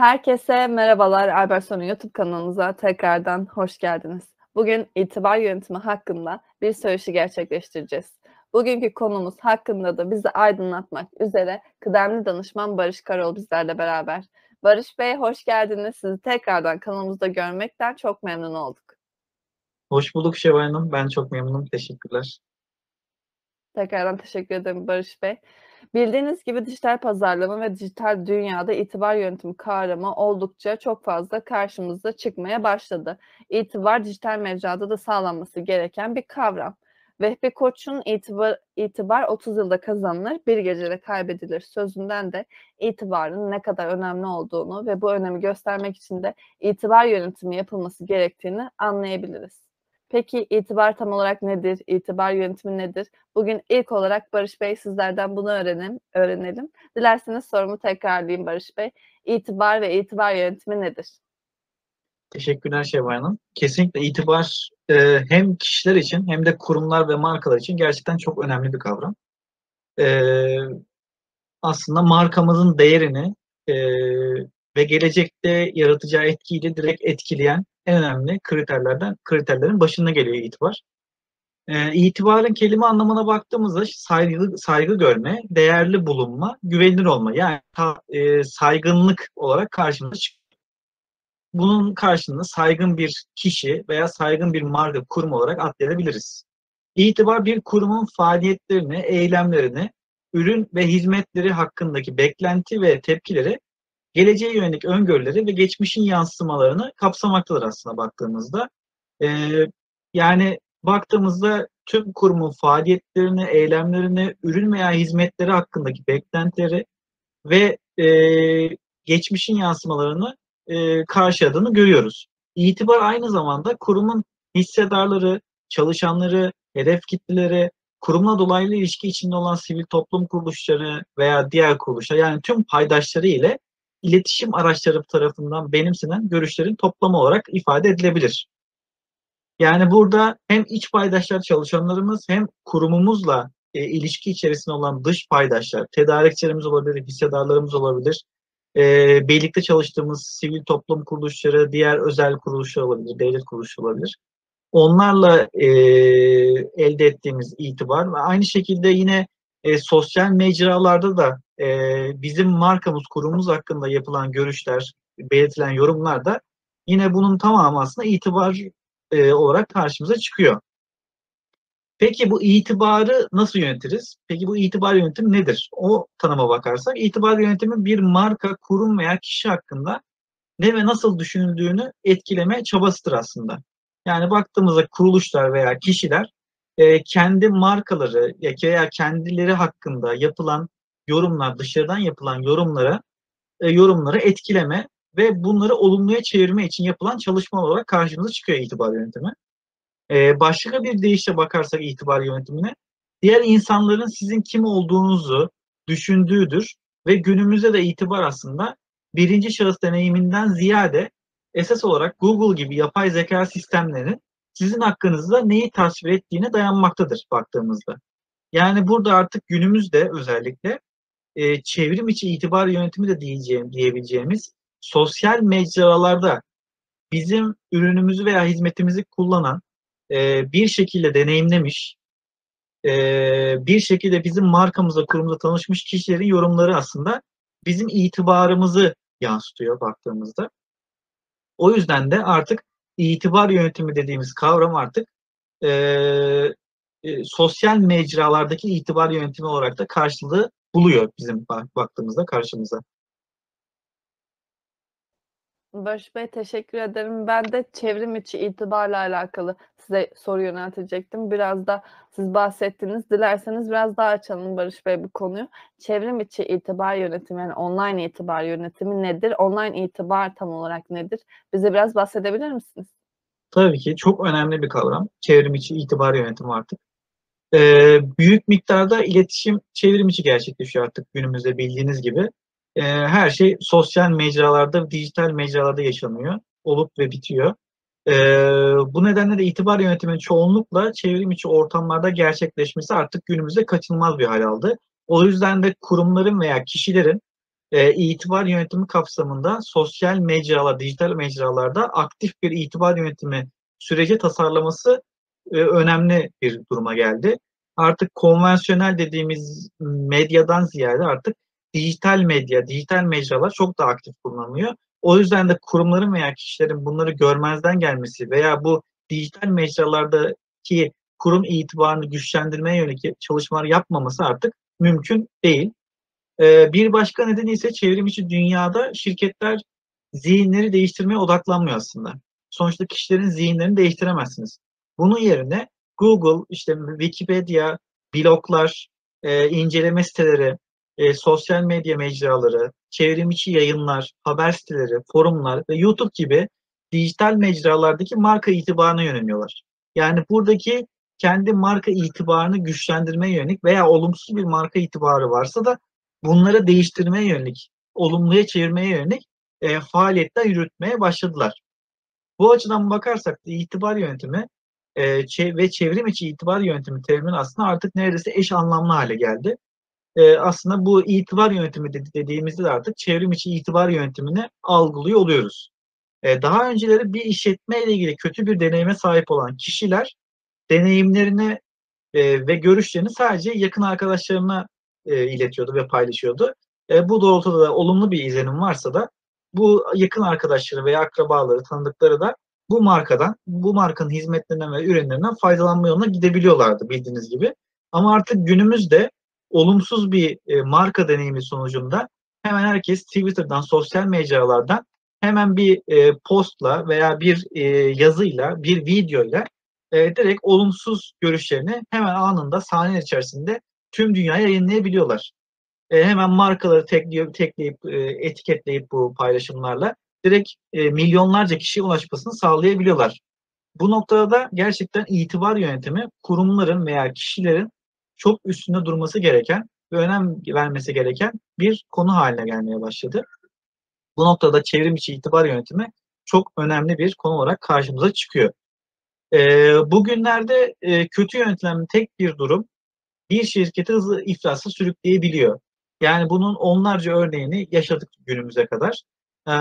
Herkese merhabalar. Albertson'un YouTube kanalımıza tekrardan hoş geldiniz. Bugün itibar yönetimi hakkında bir söyleşi gerçekleştireceğiz. Bugünkü konumuz hakkında da bizi aydınlatmak üzere kıdemli danışman Barış Karol bizlerle beraber. Barış Bey hoş geldiniz. Sizi tekrardan kanalımızda görmekten çok memnun olduk. Hoş bulduk Şevval Hanım. Ben çok memnunum. Teşekkürler. Tekrardan teşekkür ederim Barış Bey. Bildiğiniz gibi dijital pazarlama ve dijital dünyada itibar yönetimi kavramı oldukça çok fazla karşımıza çıkmaya başladı. İtibar dijital mecrada da sağlanması gereken bir kavram. Vehbi Koç'un itibar, itibar 30 yılda kazanılır, bir gecede kaybedilir sözünden de itibarın ne kadar önemli olduğunu ve bu önemi göstermek için de itibar yönetimi yapılması gerektiğini anlayabiliriz. Peki itibar tam olarak nedir? İtibar yönetimi nedir? Bugün ilk olarak Barış Bey sizlerden bunu öğrenelim. öğrenelim. Dilerseniz sorumu tekrarlayayım Barış Bey. İtibar ve itibar yönetimi nedir? Teşekkürler Şevval Hanım. Kesinlikle itibar e, hem kişiler için hem de kurumlar ve markalar için gerçekten çok önemli bir kavram. E, aslında markamızın değerini e, ve gelecekte yaratacağı etkiyi de direkt etkileyen en önemli kriterlerden kriterlerin başında geliyor itibar. E, itibarın kelime anlamına baktığımızda saygı, saygı görme, değerli bulunma, güvenilir olma. Yani e, saygınlık olarak karşımıza çıkıyor. Bunun karşılığında saygın bir kişi veya saygın bir marka, kurum olarak atlayabiliriz. İtibar bir kurumun faaliyetlerini, eylemlerini, ürün ve hizmetleri hakkındaki beklenti ve tepkileri geleceğe yönelik öngörüleri ve geçmişin yansımalarını kapsamaktadır aslında baktığımızda. Ee, yani baktığımızda tüm kurumun faaliyetlerini, eylemlerini, ürün veya hizmetleri hakkındaki beklentileri ve e, geçmişin yansımalarını e, karşıladığını görüyoruz. İtibar aynı zamanda kurumun hissedarları, çalışanları, hedef kitleleri, kurumla dolaylı ilişki içinde olan sivil toplum kuruluşları veya diğer kuruluşlar yani tüm paydaşları ile iletişim araçları tarafından benimsenen görüşlerin toplamı olarak ifade edilebilir. Yani burada hem iç paydaşlar çalışanlarımız hem kurumumuzla e, ilişki içerisinde olan dış paydaşlar, tedarikçilerimiz olabilir, hissedarlarımız olabilir, e, birlikte çalıştığımız sivil toplum kuruluşları, diğer özel kuruluşlar olabilir, devlet kuruluşu olabilir. Onlarla e, elde ettiğimiz itibar ve aynı şekilde yine e, sosyal mecralarda da bizim markamız, kurumumuz hakkında yapılan görüşler, belirtilen yorumlar da yine bunun tamamı aslında itibar e, olarak karşımıza çıkıyor. Peki bu itibarı nasıl yönetiriz? Peki bu itibar yönetimi nedir? O tanıma bakarsak itibar yönetimi bir marka, kurum veya kişi hakkında ne ve nasıl düşünüldüğünü etkileme çabasıdır aslında. Yani baktığımızda kuruluşlar veya kişiler e, kendi markaları veya kendileri hakkında yapılan yorumlar, dışarıdan yapılan yorumlara e, yorumları etkileme ve bunları olumluya çevirme için yapılan çalışma olarak karşımıza çıkıyor itibar yönetimi. Ee, başka bir deyişle bakarsak itibar yönetimine, diğer insanların sizin kim olduğunuzu düşündüğüdür ve günümüzde de itibar aslında birinci şahıs deneyiminden ziyade esas olarak Google gibi yapay zeka sistemlerinin sizin hakkınızda neyi tasvir ettiğine dayanmaktadır baktığımızda. Yani burada artık günümüzde özellikle e, çevrim içi itibar yönetimi de diyeceğim, diyebileceğimiz sosyal mecralarda bizim ürünümüzü veya hizmetimizi kullanan e, bir şekilde deneyimlemiş, e, bir şekilde bizim markamıza, kurumda tanışmış kişilerin yorumları aslında bizim itibarımızı yansıtıyor baktığımızda. O yüzden de artık itibar yönetimi dediğimiz kavram artık e, e, sosyal mecralardaki itibar yönetimi olarak da karşılığı buluyor bizim baktığımızda karşımıza. Barış Bey teşekkür ederim. Ben de çevrim içi itibarla alakalı size soru yöneltecektim. Biraz da siz bahsettiniz. Dilerseniz biraz daha açalım Barış Bey bu konuyu. Çevrim içi itibar yönetimi yani online itibar yönetimi nedir? Online itibar tam olarak nedir? Bize biraz bahsedebilir misiniz? Tabii ki çok önemli bir kavram. Çevrim içi itibar yönetimi artık. Ee, büyük miktarda iletişim çevrim içi gerçekleşiyor artık günümüzde bildiğiniz gibi e, her şey sosyal mecralarda, dijital mecralarda yaşanıyor. Olup ve bitiyor. E, bu nedenle de itibar yönetiminin çoğunlukla çevrim içi ortamlarda gerçekleşmesi artık günümüzde kaçınılmaz bir hal aldı. O yüzden de kurumların veya kişilerin e, itibar yönetimi kapsamında sosyal mecralar, dijital mecralarda aktif bir itibar yönetimi süreci tasarlaması e, önemli bir duruma geldi. Artık konvansiyonel dediğimiz medyadan ziyade artık dijital medya, dijital mecralar çok daha aktif kullanılıyor. O yüzden de kurumların veya kişilerin bunları görmezden gelmesi veya bu dijital mecralardaki kurum itibarını güçlendirmeye yönelik çalışmalar yapmaması artık mümkün değil. Ee, bir başka nedeni ise çevrim içi dünyada şirketler zihinleri değiştirmeye odaklanmıyor aslında. Sonuçta kişilerin zihinlerini değiştiremezsiniz. Bunun yerine Google, işte Wikipedia, bloglar, e, inceleme siteleri, e, sosyal medya mecraları, çevrim içi yayınlar, haber siteleri, forumlar ve YouTube gibi dijital mecralardaki marka itibarına yöneliyorlar. Yani buradaki kendi marka itibarını güçlendirmeye yönelik veya olumsuz bir marka itibarı varsa da bunları değiştirmeye yönelik, olumluya çevirmeye yönelik e, faaliyetler yürütmeye başladılar. Bu açıdan bakarsak da itibar yönetimi e, ve çevrim içi itibar yönetimi terimin aslında artık neredeyse eş anlamlı hale geldi. E, aslında bu itibar yönetimi dediğimizde de artık çevrim içi itibar yönetimini algılıyor oluyoruz. E, daha önceleri bir işletme ile ilgili kötü bir deneyime sahip olan kişiler deneyimlerini e, ve görüşlerini sadece yakın arkadaşlarına e, iletiyordu ve paylaşıyordu. E, bu doğrultuda da olumlu bir izlenim varsa da bu yakın arkadaşları veya akrabaları, tanıdıkları da bu markadan, bu markanın hizmetlerinden ve ürünlerinden faydalanma yoluna gidebiliyorlardı bildiğiniz gibi. Ama artık günümüzde olumsuz bir e, marka deneyimi sonucunda hemen herkes Twitter'dan, sosyal mecralardan hemen bir e, postla veya bir e, yazıyla, bir videoyla e, direkt olumsuz görüşlerini hemen anında saniye içerisinde tüm dünyaya yayınlayabiliyorlar. E, hemen markaları tekleyip, tekleyip e, etiketleyip bu paylaşımlarla direkt e, milyonlarca kişiye ulaşmasını sağlayabiliyorlar. Bu noktada da gerçekten itibar yönetimi kurumların veya kişilerin çok üstünde durması gereken ve önem vermesi gereken bir konu haline gelmeye başladı. Bu noktada çevrim içi itibar yönetimi çok önemli bir konu olarak karşımıza çıkıyor. E, bugünlerde e, kötü yönetilen tek bir durum bir şirketi hızlı iflasa sürükleyebiliyor. Yani bunun onlarca örneğini yaşadık günümüze kadar. E,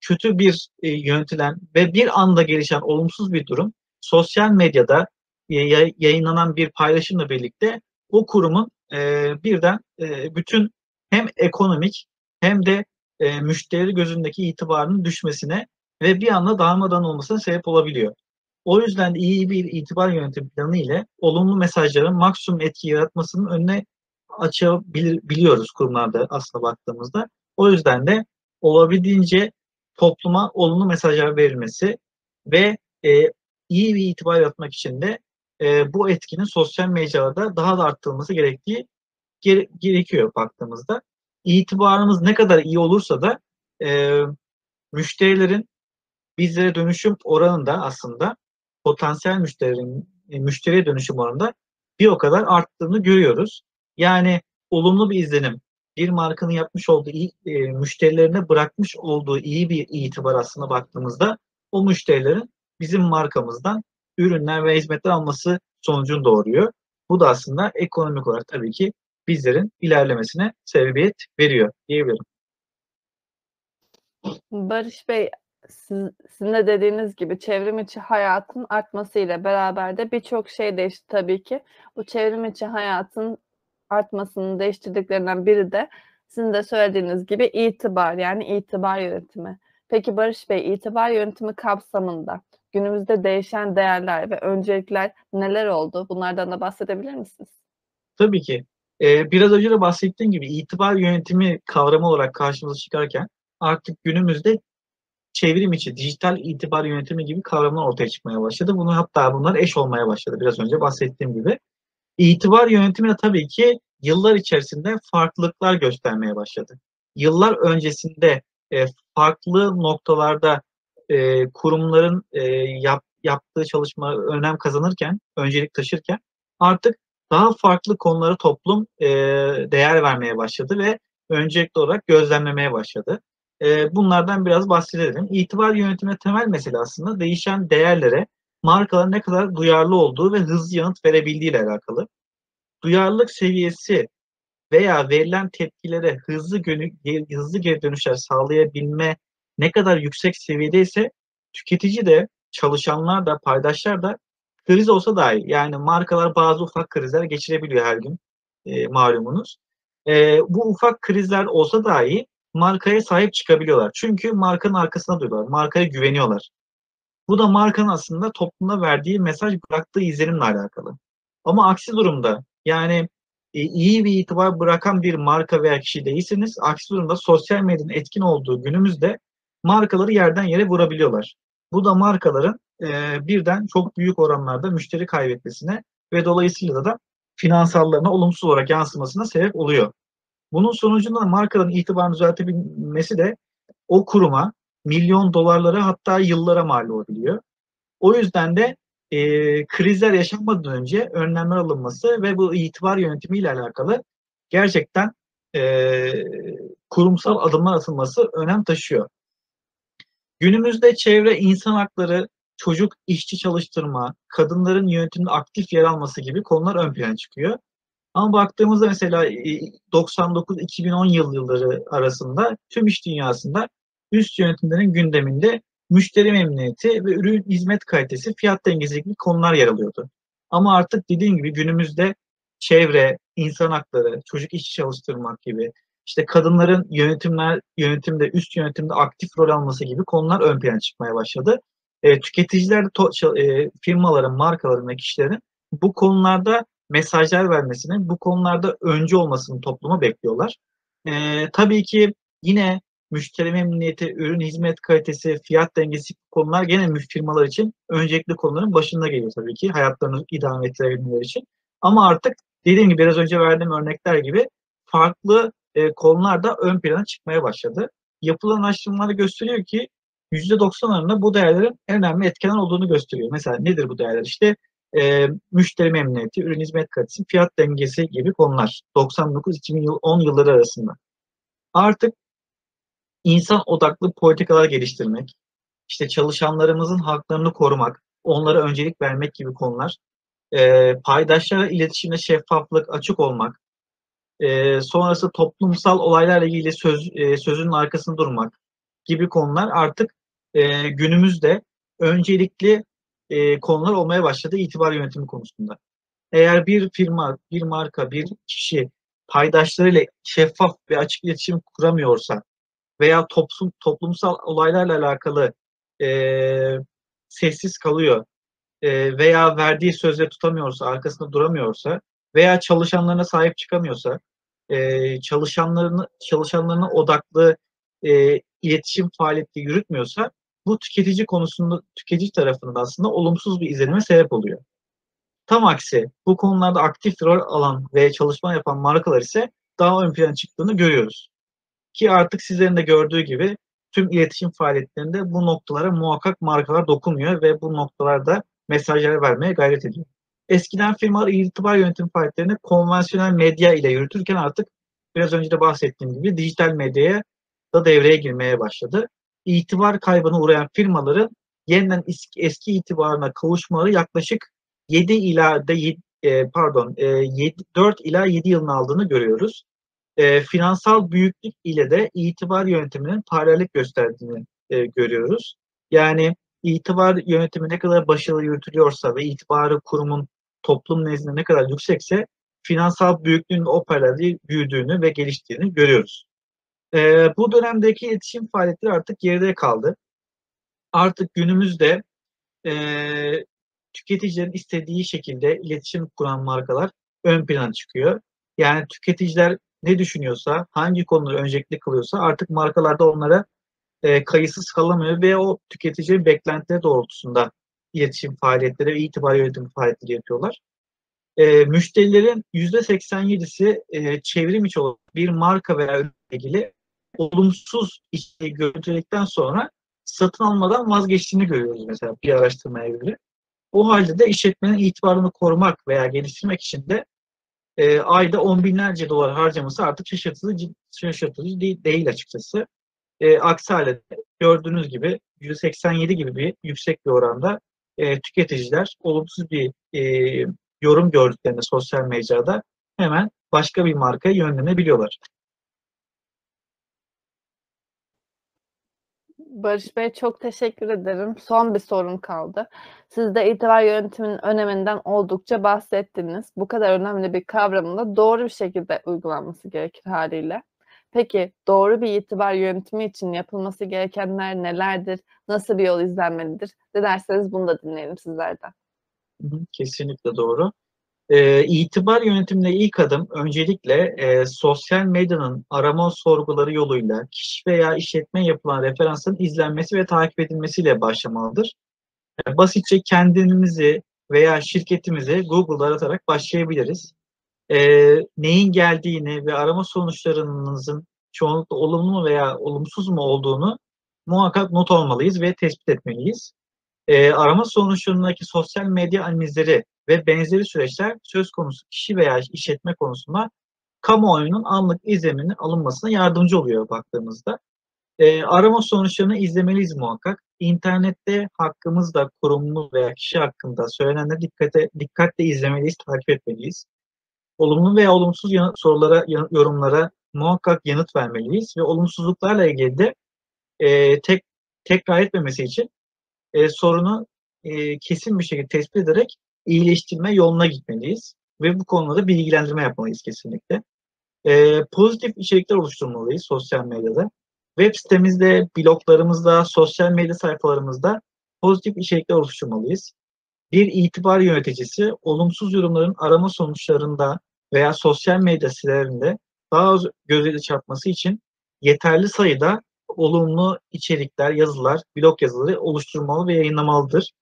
kötü bir e, yönetilen ve bir anda gelişen olumsuz bir durum sosyal medyada e, yayınlanan bir paylaşımla birlikte o kurumun e, birden e, bütün hem ekonomik hem de e, müşteri gözündeki itibarının düşmesine ve bir anda darmadan olmasına sebep olabiliyor. O yüzden iyi bir itibar yönetim planı ile olumlu mesajların maksimum etki yaratmasının önüne açabiliyoruz kurumlarda aslında baktığımızda. O yüzden de olabildiğince topluma olumlu mesajlar verilmesi ve e, iyi bir itibar yaratmak için de e, bu etkinin sosyal mecralarda daha da arttırılması gerektiği gere, gerekiyor baktığımızda. İtibarımız ne kadar iyi olursa da e, müşterilerin bizlere dönüşüm oranında aslında potansiyel müşterinin e, müşteriye dönüşüm oranında bir o kadar arttığını görüyoruz. Yani olumlu bir izlenim, bir markanın yapmış olduğu e, müşterilerine bırakmış olduğu iyi bir itibar aslında baktığımızda o müşterilerin bizim markamızdan ürünler ve hizmetler alması sonucunu doğuruyor. Bu da aslında ekonomik olarak tabii ki bizlerin ilerlemesine sebebiyet veriyor diyebilirim. Barış Bey, siz, sizin de dediğiniz gibi çevrim içi hayatın artmasıyla beraber de birçok şey değişti tabii ki. Bu çevrim içi hayatın artmasını değiştirdiklerinden biri de sizin de söylediğiniz gibi itibar yani itibar yönetimi. Peki Barış Bey itibar yönetimi kapsamında günümüzde değişen değerler ve öncelikler neler oldu? Bunlardan da bahsedebilir misiniz? Tabii ki. Ee, biraz önce de bahsettiğim gibi itibar yönetimi kavramı olarak karşımıza çıkarken artık günümüzde çevrim içi dijital itibar yönetimi gibi kavramlar ortaya çıkmaya başladı. Bunu hatta bunlar eş olmaya başladı biraz önce bahsettiğim gibi. İtibar yönetimi de tabii ki yıllar içerisinde farklılıklar göstermeye başladı. Yıllar öncesinde e, farklı noktalarda e, kurumların e, yap, yaptığı çalışma önem kazanırken, öncelik taşırken artık daha farklı konuları toplum e, değer vermeye başladı ve öncelikli olarak gözlemlemeye başladı. E, bunlardan biraz bahsedelim. İtibar yönetimine temel mesele aslında değişen değerlere markaların ne kadar duyarlı olduğu ve hızlı yanıt verebildiği ile alakalı. Duyarlılık seviyesi veya verilen tepkilere hızlı, gönü, hızlı geri dönüşler sağlayabilme ne kadar yüksek seviyedeyse tüketici de, çalışanlar da, paydaşlar da kriz olsa dahi yani markalar bazı ufak krizler geçirebiliyor her gün e, malumunuz. E, bu ufak krizler olsa dahi markaya sahip çıkabiliyorlar. Çünkü markanın arkasına duruyorlar. Markaya güveniyorlar. Bu da markanın aslında topluma verdiği mesaj bıraktığı izlenimle alakalı. Ama aksi durumda yani e, iyi bir itibar bırakan bir marka veya kişi değilseniz aksi durumda sosyal medyanın etkin olduğu günümüzde markaları yerden yere vurabiliyorlar. Bu da markaların e, birden çok büyük oranlarda müşteri kaybetmesine ve dolayısıyla da finansallarına olumsuz olarak yansımasına sebep oluyor. Bunun sonucunda markanın itibarını düzeltebilmesi de o kuruma milyon dolarlara hatta yıllara mal olabiliyor. O yüzden de e, krizler yaşanmadan önce önlemler alınması ve bu itibar yönetimiyle alakalı gerçekten e, kurumsal adımlar atılması önem taşıyor. Günümüzde çevre, insan hakları, çocuk işçi çalıştırma, kadınların yönetimde aktif yer alması gibi konular ön plana çıkıyor. Ama baktığımızda mesela 99-2010 yıl yılları arasında tüm iş dünyasında üst yönetimlerin gündeminde müşteri memnuniyeti ve ürün hizmet kalitesi, fiyat dengesi gibi konular yer alıyordu. Ama artık dediğim gibi günümüzde çevre, insan hakları, çocuk işçi çalıştırmak gibi, işte kadınların yönetimler yönetimde, üst yönetimde aktif rol alması gibi konular ön plana çıkmaya başladı. E, tüketiciler, to, e, firmaların, markaların ve kişilerin bu konularda mesajlar vermesini, bu konularda öncü olmasını topluma bekliyorlar. E, tabii ki yine müşteri memnuniyeti, ürün hizmet kalitesi, fiyat dengesi konular gene firmalar için öncelikli konuların başında geliyor tabii ki hayatlarını idame ettirebilmeleri için. Ama artık dediğim gibi biraz önce verdiğim örnekler gibi farklı e, konular da ön plana çıkmaya başladı. Yapılan araştırmalar gösteriyor ki %90 oranında bu değerlerin en önemli etkenler olduğunu gösteriyor. Mesela nedir bu değerler? İşte e, müşteri memnuniyeti, ürün hizmet kalitesi, fiyat dengesi gibi konular. 99-2010 yılları arasında. Artık insan odaklı politikalar geliştirmek, işte çalışanlarımızın haklarını korumak, onlara öncelik vermek gibi konular, e, paydaşlara iletişimde şeffaflık, açık olmak, e, sonrası toplumsal olaylarla ilgili söz, e, sözünün arkasında durmak gibi konular artık e, günümüzde öncelikli e, konular olmaya başladı itibar yönetimi konusunda. Eğer bir firma, bir marka, bir kişi paydaşlarıyla şeffaf ve açık iletişim kuramıyorsa veya toplum, toplumsal olaylarla alakalı e, sessiz kalıyor e, veya verdiği sözle tutamıyorsa, arkasında duramıyorsa veya çalışanlarına sahip çıkamıyorsa, e, çalışanlarını çalışanlarına odaklı e, iletişim faaliyeti yürütmüyorsa bu tüketici konusunda tüketici tarafında aslında olumsuz bir izlenime sebep oluyor. Tam aksi bu konularda aktif rol alan ve çalışma yapan markalar ise daha ön plana çıktığını görüyoruz. Ki artık sizlerin de gördüğü gibi tüm iletişim faaliyetlerinde bu noktalara muhakkak markalar dokunuyor ve bu noktalarda mesajlar vermeye gayret ediyor. Eskiden firmalar irtibar yönetim faaliyetlerini konvansiyonel medya ile yürütürken artık biraz önce de bahsettiğim gibi dijital medyaya da devreye girmeye başladı. İtibar kaybına uğrayan firmaların yeniden eski, eski itibarına kavuşmaları yaklaşık 7 ila de 7, e, pardon e, 7, 4 ila 7 yılın aldığını görüyoruz. E, finansal büyüklük ile de itibar yönetiminin paralellik gösterdiğini e, görüyoruz. Yani itibar yönetimi ne kadar başarılı yürütülüyorsa ve itibarı kurumun toplum nezdinde ne kadar yüksekse finansal büyüklüğün o paralelde büyüdüğünü ve geliştiğini görüyoruz. E, bu dönemdeki iletişim faaliyetleri artık geride kaldı. Artık günümüzde e, tüketicilerin istediği şekilde iletişim kuran markalar ön plana çıkıyor. Yani tüketiciler ne düşünüyorsa, hangi konuları öncelikli kılıyorsa artık markalar da onlara e, kayıtsız kalamıyor ve o tüketici beklentileri doğrultusunda iletişim faaliyetleri ve itibar yönetimi faaliyetleri yapıyorlar. E, müşterilerin %87'si e, çevrim içi olan bir marka veya ilgili olumsuz işi görüntüledikten sonra satın almadan vazgeçtiğini görüyoruz mesela bir araştırmaya göre. O halde de işletmenin itibarını korumak veya geliştirmek için de e, ayda on binlerce dolar harcaması artık şaşırtıcı, şaşırtıcı değil, değil açıkçası. E, aksi halde gördüğünüz gibi %87 gibi bir yüksek bir oranda e, tüketiciler olumsuz bir e, yorum gördüklerinde sosyal mecrada hemen başka bir markaya yönlenebiliyorlar. Barış Bey çok teşekkür ederim. Son bir sorum kaldı. Siz de itibar yönetiminin öneminden oldukça bahsettiniz. Bu kadar önemli bir kavramın da doğru bir şekilde uygulanması gerekir haliyle. Peki doğru bir itibar yönetimi için yapılması gerekenler nelerdir? Nasıl bir yol izlenmelidir? Dilerseniz bunu da dinleyelim sizlerden. Kesinlikle doğru. E, itibar yönetiminde ilk adım öncelikle e, sosyal medyanın arama sorguları yoluyla kişi veya işletme yapılan referansın izlenmesi ve takip edilmesiyle başlamalıdır. E, basitçe kendimizi veya şirketimizi Google'da aratarak başlayabiliriz. E, neyin geldiğini ve arama sonuçlarınızın çoğunlukla olumlu veya olumsuz mu olduğunu muhakkak not almalıyız ve tespit etmeliyiz. E, arama sonuçlarındaki sosyal medya analizleri ve benzeri süreçler söz konusu kişi veya işletme konusunda kamuoyunun anlık izleminin alınmasına yardımcı oluyor baktığımızda. E, arama sonuçlarını izlemeliyiz muhakkak. İnternette hakkımızda kurumumuz veya kişi hakkında söylenenleri dikkate, dikkatle izlemeliyiz, takip etmeliyiz. Olumlu veya olumsuz yanıt, sorulara, yanıt, yorumlara muhakkak yanıt vermeliyiz ve olumsuzluklarla ilgili de e, tek tekrar etmemesi için e, sorunu e, kesin bir şekilde tespit ederek iyileştirme yoluna gitmeliyiz. Ve bu konuda bilgilendirme yapmalıyız kesinlikle. E, pozitif içerikler oluşturmalıyız sosyal medyada. Web sitemizde, bloglarımızda, sosyal medya sayfalarımızda pozitif içerikler oluşturmalıyız. Bir itibar yöneticisi olumsuz yorumların arama sonuçlarında veya sosyal medya sitelerinde daha az göze çarpması için yeterli sayıda olumlu içerikler, yazılar, blog yazıları oluşturmalı ve yayınlamalıdır.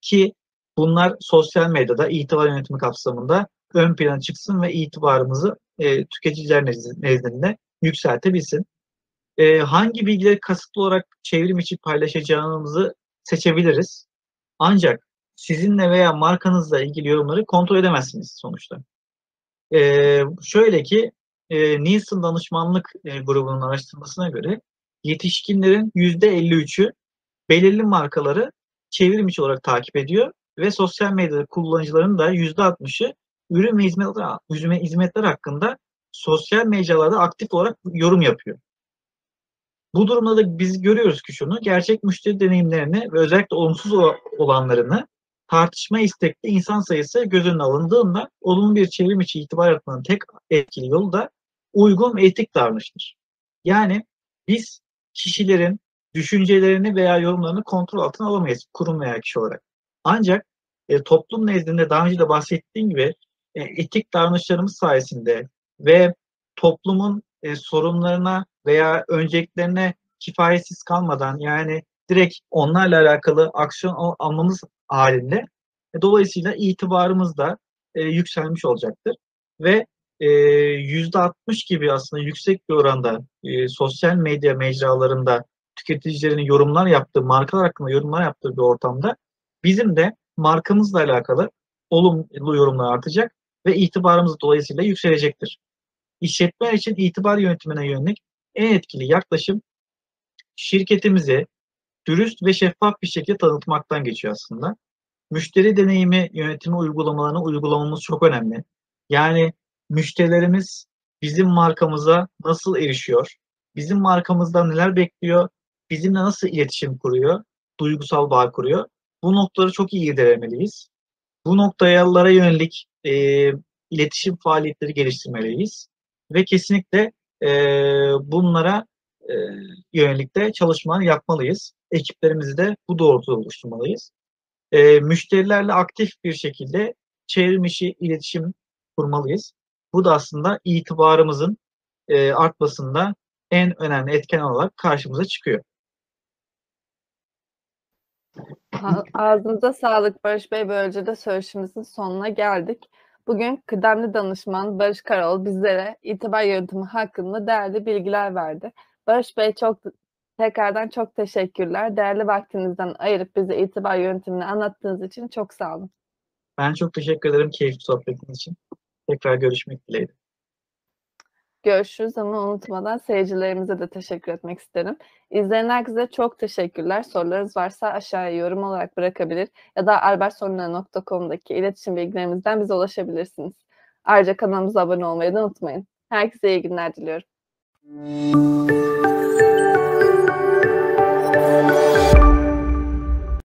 Ki bunlar sosyal medyada itibar yönetimi kapsamında ön plana çıksın ve itibarımızı e, tüketiciler nezdinde yükseltebilsin. E, hangi bilgileri kasıtlı olarak çevrim içi paylaşacağımızı seçebiliriz. Ancak sizinle veya markanızla ilgili yorumları kontrol edemezsiniz sonuçta. E, şöyle ki e, Nielsen danışmanlık e, grubunun araştırmasına göre yetişkinlerin %53'ü belirli markaları çevrim içi olarak takip ediyor ve sosyal medyada kullanıcıların da %60'ı ürün ve hizmetler, hizmetler hakkında sosyal mecralarda aktif olarak yorum yapıyor. Bu durumda da biz görüyoruz ki şunu, gerçek müşteri deneyimlerini ve özellikle olumsuz olanlarını tartışma istekli insan sayısı göz önüne alındığında olumlu bir çevrim içi itibar yaratmanın tek etkili yolu da uygun ve etik davranıştır. Yani biz kişilerin düşüncelerini veya yorumlarını kontrol altına alamayız kurum veya kişi olarak. Ancak e, toplum nezdinde daha önce de bahsettiğim gibi e, etik davranışlarımız sayesinde ve toplumun e, sorunlarına veya önceliklerine kifayetsiz kalmadan yani direkt onlarla alakalı aksiyon almamız halinde e, dolayısıyla itibarımız da e, yükselmiş olacaktır. Ve yüzde 60 gibi aslında yüksek bir oranda e, sosyal medya mecralarında tüketicilerin yorumlar yaptığı, markalar hakkında yorumlar yaptığı bir ortamda bizim de markamızla alakalı olumlu yorumlar artacak ve itibarımız dolayısıyla yükselecektir. İşletmeler için itibar yönetimine yönelik en etkili yaklaşım şirketimizi dürüst ve şeffaf bir şekilde tanıtmaktan geçiyor aslında. Müşteri deneyimi yönetimi uygulamalarını uygulamamız çok önemli. Yani müşterilerimiz bizim markamıza nasıl erişiyor? Bizim markamızdan neler bekliyor? Bizimle nasıl iletişim kuruyor? Duygusal bağ kuruyor? Bu noktaları çok iyi irdelemeliyiz. Bu noktalara yönelik e, iletişim faaliyetleri geliştirmeliyiz. Ve kesinlikle e, bunlara e, yönelik de çalışmalar yapmalıyız. Ekiplerimizi de bu doğrultuda oluşturmalıyız. E, müşterilerle aktif bir şekilde çevrim içi iletişim kurmalıyız. Bu da aslında itibarımızın e, artmasında en önemli etken olarak karşımıza çıkıyor. Ağzınıza sağlık Barış Bey. Böylece de söyleşimizin sonuna geldik. Bugün kıdemli danışman Barış Karol bizlere itibar yöntemi hakkında değerli bilgiler verdi. Barış Bey çok tekrardan çok teşekkürler. Değerli vaktinizden ayırıp bize itibar yöntemini anlattığınız için çok sağ olun. Ben çok teşekkür ederim keyifli sohbetiniz için. Tekrar görüşmek dileğiyle. Görüşürüz ama unutmadan seyircilerimize de teşekkür etmek isterim. İzleyen herkese çok teşekkürler. Sorularınız varsa aşağıya yorum olarak bırakabilir ya da albertsorunlar.com'daki iletişim bilgilerimizden bize ulaşabilirsiniz. Ayrıca kanalımıza abone olmayı da unutmayın. Herkese iyi günler diliyorum.